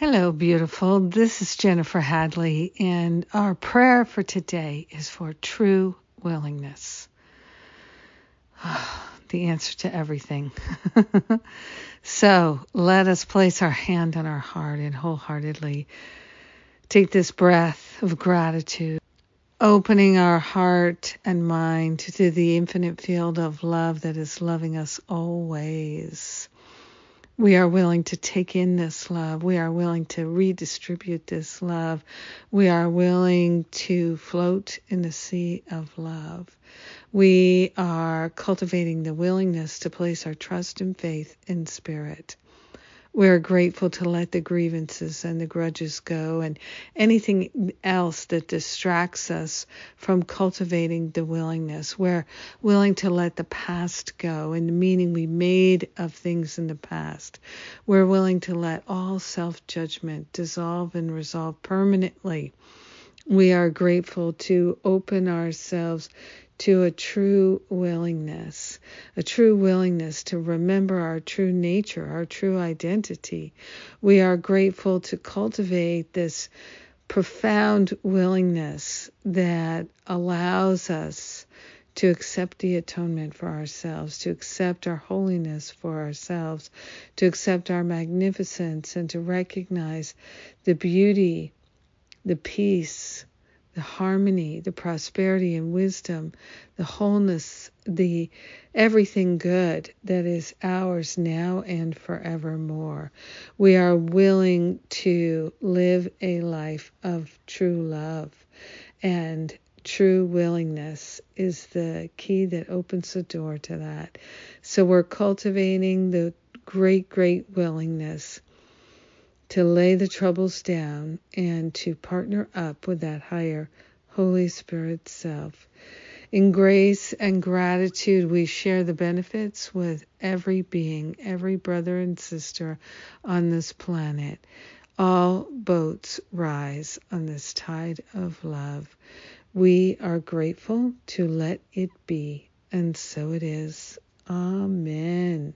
Hello, beautiful. This is Jennifer Hadley, and our prayer for today is for true willingness. the answer to everything. so let us place our hand on our heart and wholeheartedly take this breath of gratitude, opening our heart and mind to the infinite field of love that is loving us always. We are willing to take in this love. We are willing to redistribute this love. We are willing to float in the sea of love. We are cultivating the willingness to place our trust and faith in spirit. We're grateful to let the grievances and the grudges go and anything else that distracts us from cultivating the willingness. We're willing to let the past go and the meaning we made of things in the past. We're willing to let all self judgment dissolve and resolve permanently. We are grateful to open ourselves to a true willingness, a true willingness to remember our true nature, our true identity. We are grateful to cultivate this profound willingness that allows us to accept the atonement for ourselves, to accept our holiness for ourselves, to accept our magnificence, and to recognize the beauty, the peace, the harmony, the prosperity and wisdom, the wholeness, the everything good that is ours now and forevermore. We are willing to live a life of true love and true willingness is the key that opens the door to that. So we're cultivating the great, great willingness to lay the troubles down and to partner up with that higher Holy Spirit self. In grace and gratitude, we share the benefits with every being, every brother and sister on this planet. All boats rise on this tide of love. We are grateful to let it be, and so it is. Amen.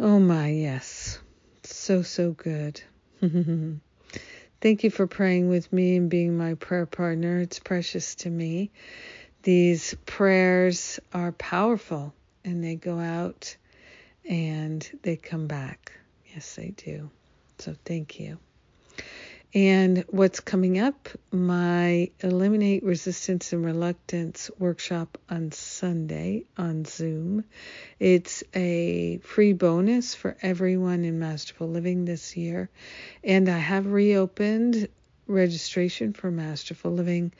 Oh my, yes. So, so good. Thank you for praying with me and being my prayer partner. It's precious to me. These prayers are powerful and they go out and they come back. Yes, they do. So, thank you. And what's coming up? My Eliminate Resistance and Reluctance workshop on Sunday on Zoom. It's a free bonus for everyone in Masterful Living this year. And I have reopened registration for Masterful Living.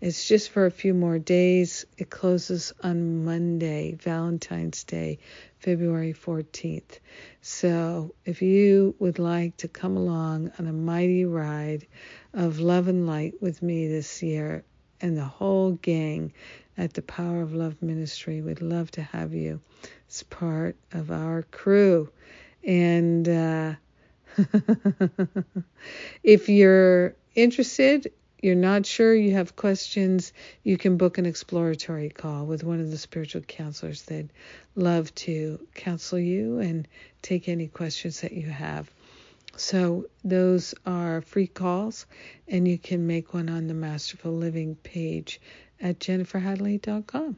It's just for a few more days. It closes on Monday, Valentine's Day, February 14th. So if you would like to come along on a mighty ride of love and light with me this year and the whole gang at the Power of Love Ministry, we'd love to have you as part of our crew. And uh, if you're interested, you're not sure, you have questions, you can book an exploratory call with one of the spiritual counselors. They'd love to counsel you and take any questions that you have. So, those are free calls, and you can make one on the Masterful Living page at jenniferhadley.com.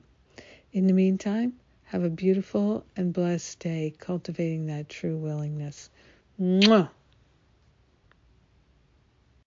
In the meantime, have a beautiful and blessed day cultivating that true willingness. Mwah!